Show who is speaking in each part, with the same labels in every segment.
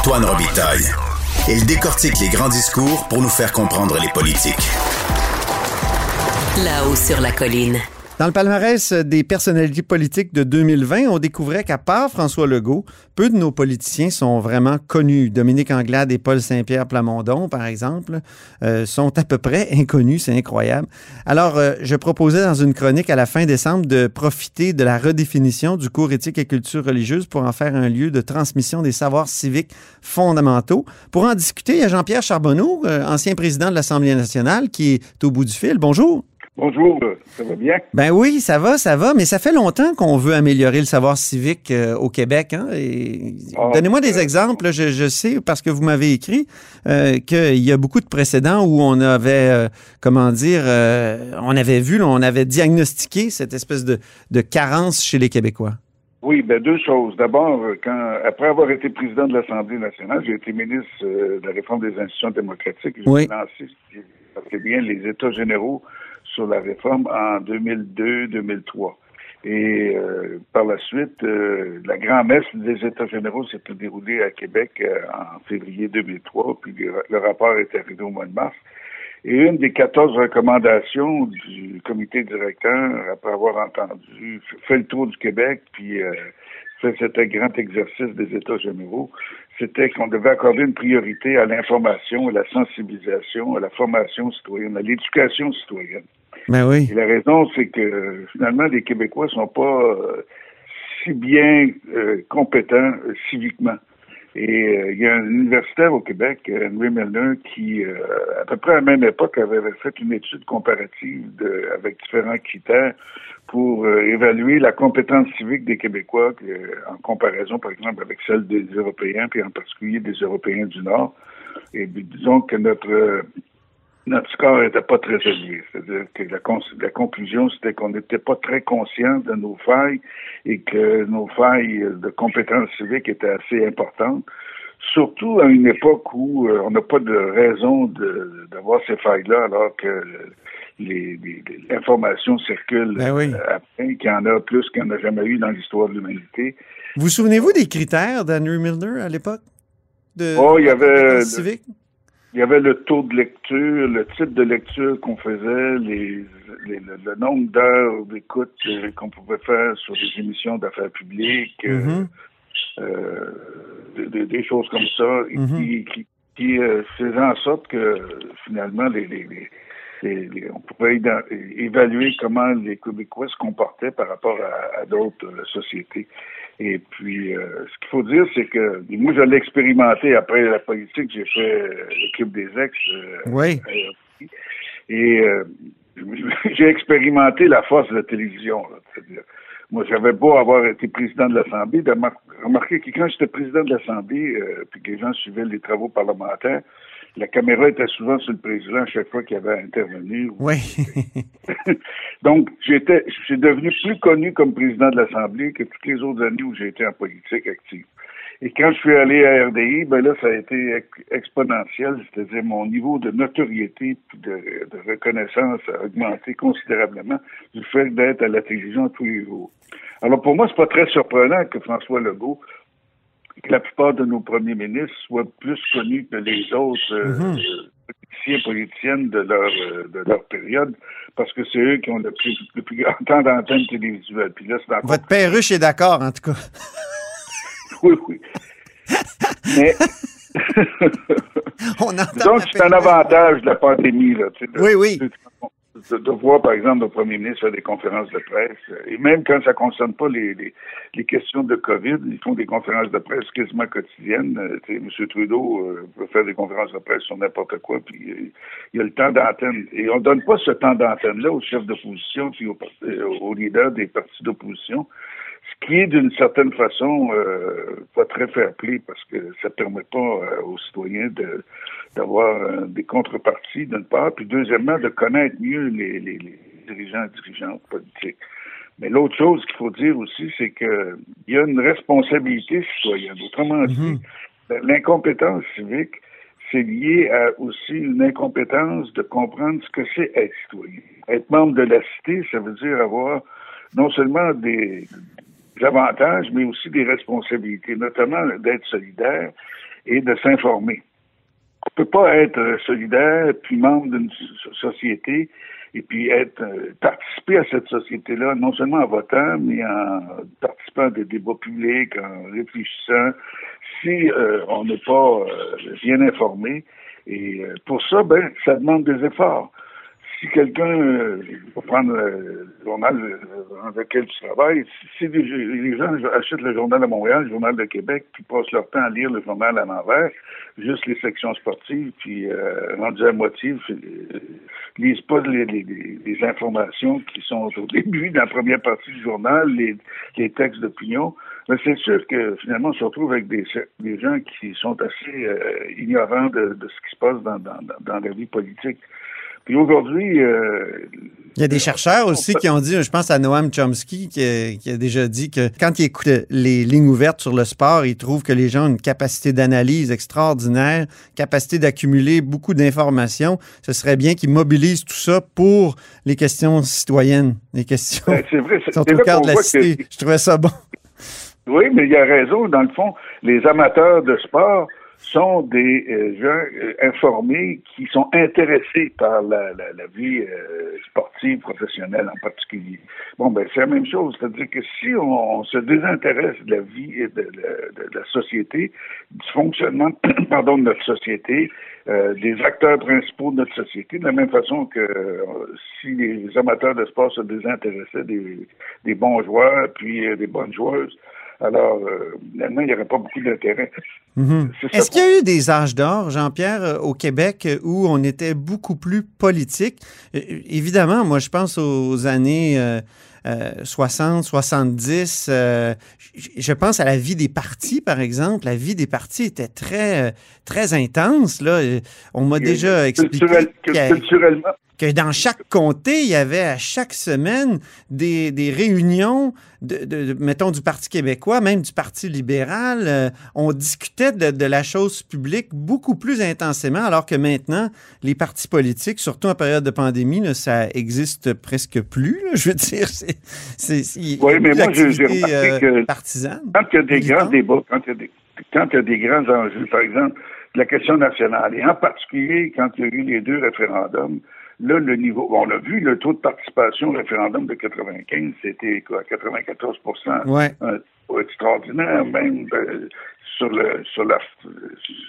Speaker 1: Antoine Robitaille. Il décortique les grands discours pour nous faire comprendre les politiques.
Speaker 2: Là-haut sur la colline.
Speaker 3: Dans le palmarès des personnalités politiques de 2020, on découvrait qu'à part François Legault, peu de nos politiciens sont vraiment connus. Dominique Anglade et Paul Saint-Pierre Plamondon, par exemple, euh, sont à peu près inconnus. C'est incroyable. Alors, euh, je proposais dans une chronique à la fin décembre de profiter de la redéfinition du cours éthique et culture religieuse pour en faire un lieu de transmission des savoirs civiques fondamentaux. Pour en discuter, il y a Jean-Pierre Charbonneau, euh, ancien président de l'Assemblée nationale, qui est au bout du fil. Bonjour.
Speaker 4: Bonjour, ça va bien?
Speaker 3: Ben oui, ça va, ça va, mais ça fait longtemps qu'on veut améliorer le savoir civique euh, au Québec. Hein, ah, donnez-moi des exemples. Je, sais, parce que vous m'avez écrit, euh, qu'il y a beaucoup de précédents où on avait, euh, comment dire, on avait vu, on avait diagnostiqué cette espèce de, carence chez les Québécois.
Speaker 4: Oui, ben deux choses. D'abord, quand après avoir été président de l'Assemblée nationale, j'ai été ministre de la réforme des institutions démocratiques. J'ai
Speaker 3: oui.
Speaker 4: lancé, bien, les États généraux sur la réforme en 2002-2003. Et euh, par la suite, euh, la grand-messe des États généraux s'est déroulée à Québec euh, en février 2003, puis le, rapport est arrivé au mois de mars. Et une des 14 recommandations du comité directeur, après avoir entendu, fait le tour du Québec, puis fait cet grand exercice des États généraux, c'était qu'on devait accorder une priorité à l'information, à la sensibilisation, à la formation citoyenne, à l'éducation citoyenne.
Speaker 3: Ben oui.
Speaker 4: La raison, c'est que finalement, les Québécois sont pas euh, si bien euh, compétents euh, civiquement. Et il y a un universitaire au Québec, Henry Milner, qui, à peu près à la même époque, avait fait une étude comparative avec différents critères pour évaluer la compétence civique des Québécois en comparaison, par exemple, avec celle des Européens, puis en particulier des Européens du Nord. Et disons que notre notre score n'était pas très élevé. C'est-à-dire que la, la conclusion, c'était qu'on n'était pas très conscient de nos failles et que nos failles de compétences civiques étaient assez importantes. Surtout à une époque où euh, on n'a pas de raison d'avoir ces failles-là, alors que l'information circule
Speaker 3: ben oui.
Speaker 4: Euh, après, qu'il y en a plus qu'il n'y en a jamais eu dans l'histoire de l'humanité.
Speaker 3: Vous souvenez-vous des critères d'Henry Milner à l'époque?
Speaker 4: De, oh, il y avait. Civique? Il y avait le taux de lecture, le type de lecture qu'on faisait, les, le, nombre d'heures d'écoute euh, qu'on pouvait faire sur des émissions d'affaires publiques, euh,
Speaker 3: mm-hmm.
Speaker 4: euh, des, choses comme ça,
Speaker 3: mm-hmm.
Speaker 4: qui, qui, faisaient en sorte que finalement les, on pouvait évaluer comment les Québécois se comportaient par rapport à d'autres sociétés. Et puis, euh, ce qu'il faut dire, c'est que moi, je l'ai expérimenté après la politique. J'ai fait euh, l'équipe des ex. Euh,
Speaker 3: oui.
Speaker 4: et j'ai expérimenté la force de la télévision. C'est-à-dire, moi, j'avais beau avoir été président de l'Assemblée, de remarquer que quand j'étais président de l'Assemblée, puis que les gens suivaient les travaux parlementaires, la caméra était souvent sur le président à chaque fois qu'il avait intervenu.
Speaker 3: Oui.
Speaker 4: Donc, j'étais, j'ai devenu plus connu comme président de l'Assemblée que toutes les autres années où j'ai été en politique active. Et quand je suis allé à RDI, ben là, ça a été exponentiel, c'est-à-dire mon niveau de notoriété de, de reconnaissance a augmenté considérablement du fait d'être à la télévision tous les jours. Alors pour moi, c'est pas très surprenant que François Legault que la plupart de nos premiers ministres soient plus connus que les autres euh,
Speaker 3: mhm.
Speaker 4: politiciens politiciennes de leur euh, de leur période, parce que c'est eux qui ont le plus, le plus grand temps d'antenne télévisuelle. Puis là.
Speaker 3: Votre perruche est d'accord, en tout cas.
Speaker 4: oui, oui. Mais
Speaker 3: On
Speaker 4: Donc, c'est un avantage de la pandémie. Là,
Speaker 3: oui, oui
Speaker 4: de, voir, par exemple, le premier ministre faire des conférences de presse. Et même quand ça ne concerne pas les, les, questions de COVID, ils font des conférences de presse quasiment quotidiennes. Euh, M. Trudeau euh, peut faire des conférences de presse sur n'importe quoi, puis euh, il y a le temps d'antenne. Et on ne donne pas ce temps d'antenne-là aux chefs d'opposition puis aux, aux leaders des partis d'opposition ce qui est d'une certaine façon euh, pas très fair-play parce que ça permet pas euh, aux citoyens de d'avoir euh, des contreparties d'une part, puis deuxièmement de connaître mieux les, les, les dirigeants et dirigeantes politiques. Mais l'autre chose qu'il faut dire aussi, c'est que il y a une responsabilité citoyenne. Autrement dit, mm-hmm. l'incompétence civique, c'est lié à aussi une incompétence de comprendre ce que c'est être citoyen. Être membre de la cité, ça veut dire avoir non seulement des, avantages, mais aussi des responsabilités, notamment d'être solidaire et de s'informer. On ne peut pas être solidaire puis membre d'une société et puis être euh, participer à cette société-là, non seulement en votant, mais en participant à des débats publics, en réfléchissant, si euh, on n'est pas euh, bien informé. Et pour ça, ben, ça demande des efforts si quelqu'un, euh, pour prendre le journal dans lequel tu travailles, si, les, gens achètent le journal de Montréal, le journal de Québec, puis passent leur temps à lire le journal à l'envers, juste les sections sportives, puis euh, rendu à moitié, euh, lisent pas les, informations qui sont au début, dans la première partie du journal, les, textes d'opinion, mais c'est sûr que finalement, on se retrouve avec des, des gens qui sont assez euh, ignorants de, ce qui se passe dans, dans la vie politique. Puis aujourd'hui... Euh,
Speaker 3: il y a des chercheurs aussi qui ont dit, je pense à Noam Chomsky, qui a, déjà dit que quand il écoute les lignes ouvertes sur le sport, il trouve que les gens ont une capacité d'analyse extraordinaire, capacité d'accumuler beaucoup d'informations. Ce serait bien qu'ils mobilisent tout ça pour les questions citoyennes, les questions
Speaker 4: ben, c'est vrai,
Speaker 3: sont au cœur de la cité. Je trouvais ça bon.
Speaker 4: Oui, mais il y a raison. Dans le fond, les amateurs de sport sont des euh, gens euh, informés qui sont intéressés par la, la, la vie euh, sportive professionnelle en particulier. Bon, ben c'est la même chose, c'est-à-dire que si on, se désintéresse de la vie et de, de, la société, du fonctionnement, pardon, de notre société, des acteurs principaux de notre société, de la même façon que si les amateurs de sport se désintéressaient des, des bons joueurs puis des bonnes joueuses, alors, euh, il n'y aurait pas beaucoup d'intérêt.
Speaker 3: Mhm. Est-ce qu'il y a eu des âges d'or, Jean-Pierre, euh, au Québec, euh, où on était beaucoup plus politique? évidemment, moi, je pense aux années 60, 70. je pense à la vie des partis, par exemple. La vie des partis était très, très intense. Là. On m'a déjà expliqué.
Speaker 4: culturellement,
Speaker 3: que dans chaque comté, il y avait à chaque semaine des, des réunions, de, mettons, du Parti québécois, même du Parti libéral. Euh, on discutait de, de, la chose publique beaucoup plus intensément, alors que maintenant, les partis politiques, surtout en période de pandémie, là, ça existe presque plus. Là, je veux dire, c'est...
Speaker 4: Oui, mais moi, j'ai remarqué
Speaker 3: euh,
Speaker 4: que
Speaker 3: partisane,
Speaker 4: quand il y a des grands débats, quand il y a des, quand il y a des grands enjeux, par exemple, la question nationale, et en particulier quand il y a eu les deux référendums, Là, le niveau, on a vu le taux de participation au référendum de 95, c'était quoi, 94
Speaker 3: ouais.
Speaker 4: extraordinaire, même euh, sur le sur la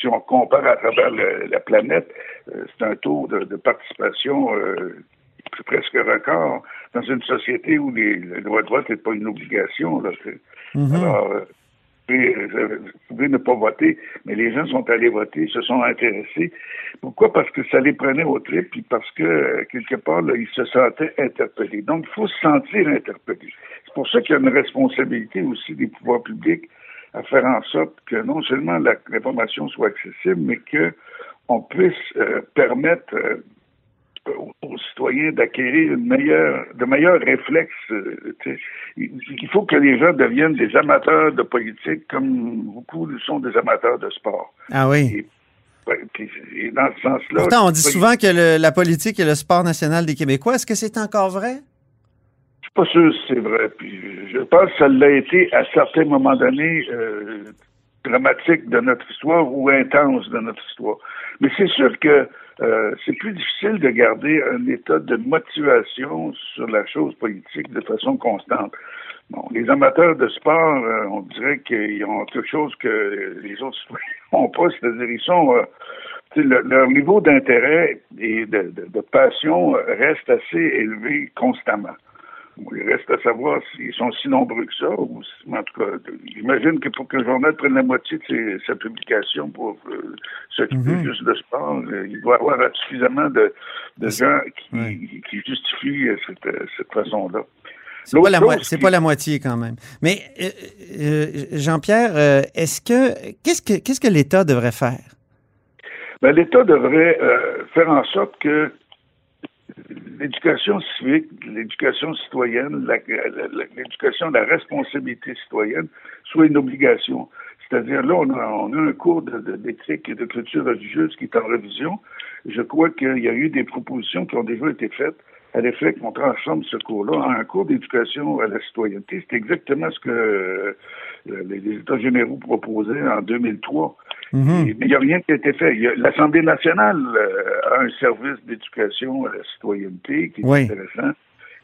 Speaker 4: si on compare à travers la planète, euh, c'est un taux de, participation euh, presque record dans une société où les, le droit de vote n'est pas une obligation. Là,
Speaker 3: mm-hmm.
Speaker 4: Alors, euh, vous pouvez ne pas voter, mais les gens sont allés voter, se sont intéressés. Pourquoi? Parce que ça les prenait au trip, puis parce que, euh, quelque part, ils se sentaient interpellés. Donc, il faut se sentir interpellé. C'est pour ça qu'il y a une responsabilité aussi des pouvoirs publics à faire en sorte que non seulement l'information soit accessible, mais que on puisse euh, permettre aux, citoyens d'acquérir meilleure, de meilleurs réflexes. Euh, il faut que les gens deviennent des amateurs de politique comme beaucoup sont des amateurs de sport.
Speaker 3: Ah oui.
Speaker 4: Et, dans ce sens-là.
Speaker 3: Pourtant, on dit souvent que la politique est le sport national des Québécois. Est-ce que c'est encore vrai?
Speaker 4: Je suis pas sûr si c'est vrai. Puis je pense que ça l'a été à certains moments donnés euh, dramatique de notre histoire ou intense de notre histoire. Mais c'est sûr que euh, c'est plus difficile de garder un état de motivation sur la chose politique de façon constante. Bon, les amateurs de sport, euh, on dirait qu'ils ont quelque chose que les autres n'ont pas, c'est-à-dire ils sont euh, leur niveau d'intérêt et de, passion reste assez élevé constamment. Il reste à savoir s'ils sont si nombreux que ça. Ou, en tout cas, j'imagine que pour que le journal prenne la moitié de sa publication pour euh, s'occuper mhm. juste de sport, euh, il doit y avoir suffisamment de, gens qui, justifient euh, cette, façon-là.
Speaker 3: C'est pas, la pas la moitié quand même. Mais Jean-Pierre, est-ce que qu'est-ce que qu'est-ce que l'État devrait faire?
Speaker 4: Ben, L'État devrait faire en sorte que l'éducation civique, l'éducation citoyenne, l'éducation de la responsabilité citoyenne soit une obligation. C'est-à-dire, là, on a, un cours d'éthique et de culture religieuse qui est en révision. Je crois qu'il y a eu des propositions qui ont déjà été faites à l'effet qu'on transforme ce cours-là en un cours d'éducation à la citoyenneté. C'est exactement ce que euh, les États généraux proposaient en 2003.
Speaker 3: Mhm.
Speaker 4: mais il n'y a rien qui a été fait. L'Assemblée nationale euh, a un service d'éducation à la citoyenneté qui est
Speaker 3: Oui.
Speaker 4: intéressant.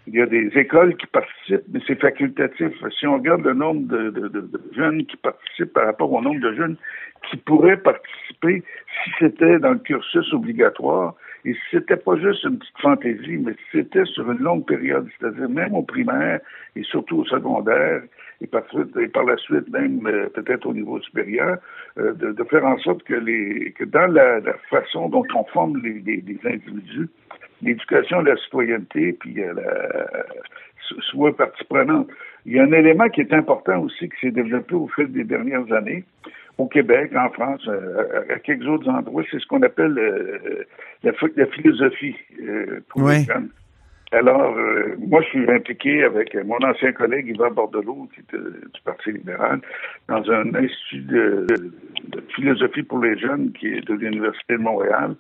Speaker 4: Il y a des écoles qui participent, mais c'est facultatif. Si on regarde le nombre de, de- de- de jeunes qui participent par rapport au nombre de jeunes qui pourraient participer si c'était dans le cursus obligatoire, et si c'était pas juste une petite fantaisie, mais si c'était sur une longue période, c'est-à-dire même au primaire et surtout au secondaire, et par, et par la suite même euh, peut-être au niveau supérieur, euh, de, de faire en sorte que les que dans la, la façon dont on forme les, les- les individus, l'éducation la citoyenneté, puis euh, la, so- soit partie prenante. Il y a un élément qui est important aussi qui s'est développé au fil des dernières années au Québec, en France, à, à quelques autres endroits, c'est ce qu'on appelle euh, la, phi- la philosophie euh, pour les jeunes. Alors, euh, moi, je suis impliqué avec mon ancien collègue Yvan Bordelot, qui était du Parti libéral, dans un institut de, philosophie pour les jeunes qui est de l'Université de Montréal.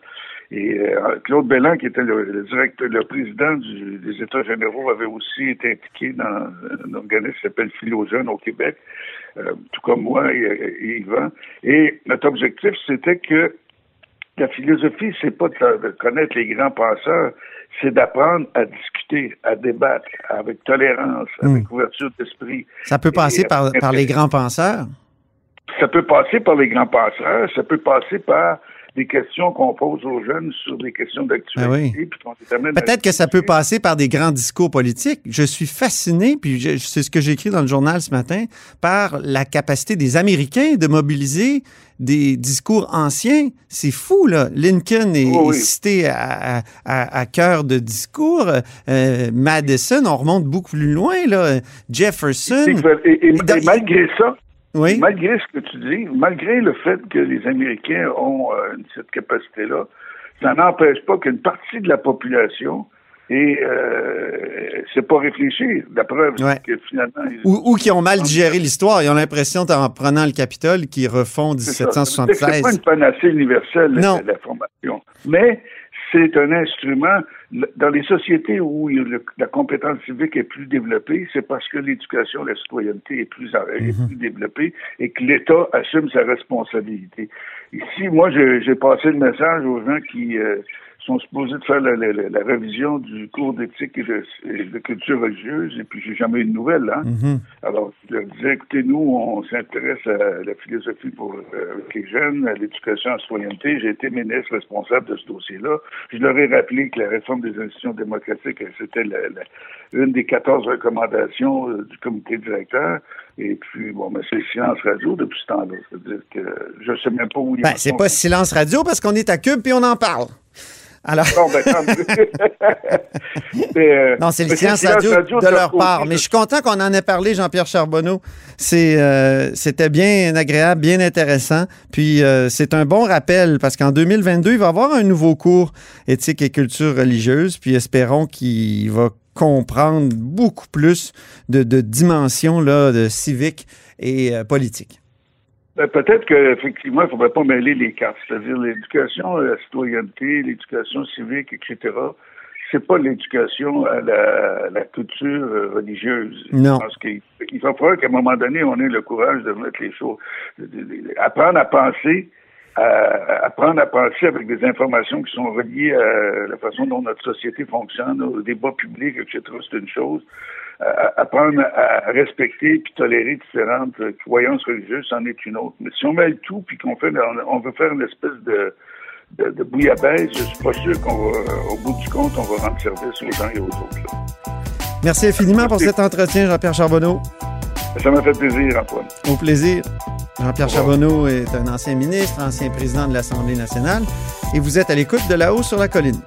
Speaker 4: Et euh, Claude Bellan, qui était le, directeur, le président des États généraux, avait aussi été impliqué dans un organisme qui s'appelle Philo Jeunes au Québec, euh, tout comme moi et, et Yvan. Et notre objectif, c'était que la philosophie, c'est pas de connaître les grands penseurs, c'est d'apprendre à discuter, à débattre avec tolérance, avec ouverture d'esprit.
Speaker 3: Ça peut passer par, par les grands penseurs?
Speaker 4: Ça peut passer par les grands penseurs, ça peut passer par des questions qu'on pose aux jeunes sur des questions d'actualité.
Speaker 3: Ah oui. Peut-être que ça peut passer par des grands discours politiques. Je suis fasciné, puis c'est ce que j'ai écrit dans le journal ce matin, par la capacité des Américains de mobiliser des discours anciens. C'est fou, là. Lincoln est,
Speaker 4: Oh oui.
Speaker 3: est cité à, à- à- à cœur de discours. Euh, Madison, on remonte beaucoup plus loin, là. Jefferson.
Speaker 4: Et, et- et-
Speaker 3: Dans-
Speaker 4: et malgré ça,
Speaker 3: Oui.
Speaker 4: Malgré ce que tu dis, malgré le fait que les Américains ont euh, cette capacité-là, ça n'empêche pas qu'une partie de la population et euh, c'est pas réfléchi. La preuve,
Speaker 3: Ouais.
Speaker 4: que finalement, ils-
Speaker 3: Ou, ou qui ont mal digéré l'histoire. Ils ont l'impression, en prenant le Capitole, qu'ils refont
Speaker 4: c'est ça. Ça veut dire que C'est
Speaker 3: 1776.
Speaker 4: pas une panacée universelle
Speaker 3: Non.
Speaker 4: la, formation, mais c'est un instrument dans les sociétés où le- la compétence civique est plus développée, c'est parce que l'éducation, la citoyenneté est plus, est
Speaker 3: Mhm.
Speaker 4: plus développée et que l'État assume sa responsabilité. Ici, moi, j'ai j'ai passé le message aux gens qui euh, sont supposés de faire la, la- révision du cours d'éthique et de, et de culture religieuse, et puis j'ai jamais eu de nouvelles. Hein?
Speaker 3: Mhm.
Speaker 4: Alors, je leur disais, écoutez, nous, on s'intéresse à la philosophie pour euh, les jeunes, à l'éducation à la citoyenneté. J'ai été ministre responsable de ce dossier-là. Je leur ai rappelé que la réforme des institutions démocratiques, c'était une des 14 recommandations euh, du comité directeur. Et puis, bon, mais c'est silence radio depuis ce temps-là. C'est-à-dire que je sais même pas où ils
Speaker 3: Ben,
Speaker 4: en
Speaker 3: c'est pas silence radio parce qu'on est à Cube puis on en parle. Alors.
Speaker 4: Bon, ben, euh,
Speaker 3: Non, c'est le silence radio, de leur part. Mais je suis content qu'on en ait parlé, Jean-Pierre Charbonneau. C'est, euh, c'était bien agréable, bien intéressant. Puis euh, c'est un bon rappel parce qu'en 2022, il va y avoir un nouveau cours éthique et culture religieuse. Puis espérons qu'il va comprendre beaucoup plus de, de dimensions là, de civique et euh, politique.
Speaker 4: Ben, Peut-être qu'effectivement, il ne faudrait pas mêler les cartes. C'est-à-dire l'éducation à la citoyenneté, l'éducation civique, etc. C'est pas l'éducation à la, à la culture euh, religieuse.
Speaker 3: Non.
Speaker 4: Pense qu'il il va falloir qu'à un moment donné, on ait le courage de mettre les choses, de- de- de- apprendre à penser, à, apprendre à penser avec des informations qui sont reliées à la façon dont notre société fonctionne, au débat public, etc. C'est une chose. À- apprendre à respecter puis tolérer différentes croyances religieuses, c'en est une autre. Mais si on met le tout puis qu'on fait, on, veut faire une espèce de, de, de bouillabaisse, je suis pas sûr qu'on va, au bout du compte, on va rendre service aux uns et aux autres.
Speaker 3: Merci infiniment pour cet entretien, Jean-Pierre Charbonneau.
Speaker 4: Ça m'a fait plaisir, Antoine.
Speaker 3: Au plaisir. Jean-Pierre
Speaker 4: Au revoir.
Speaker 3: Charbonneau est un ancien ministre, ancien président de l'Assemblée nationale, et vous êtes à l'écoute de là-haut sur la colline.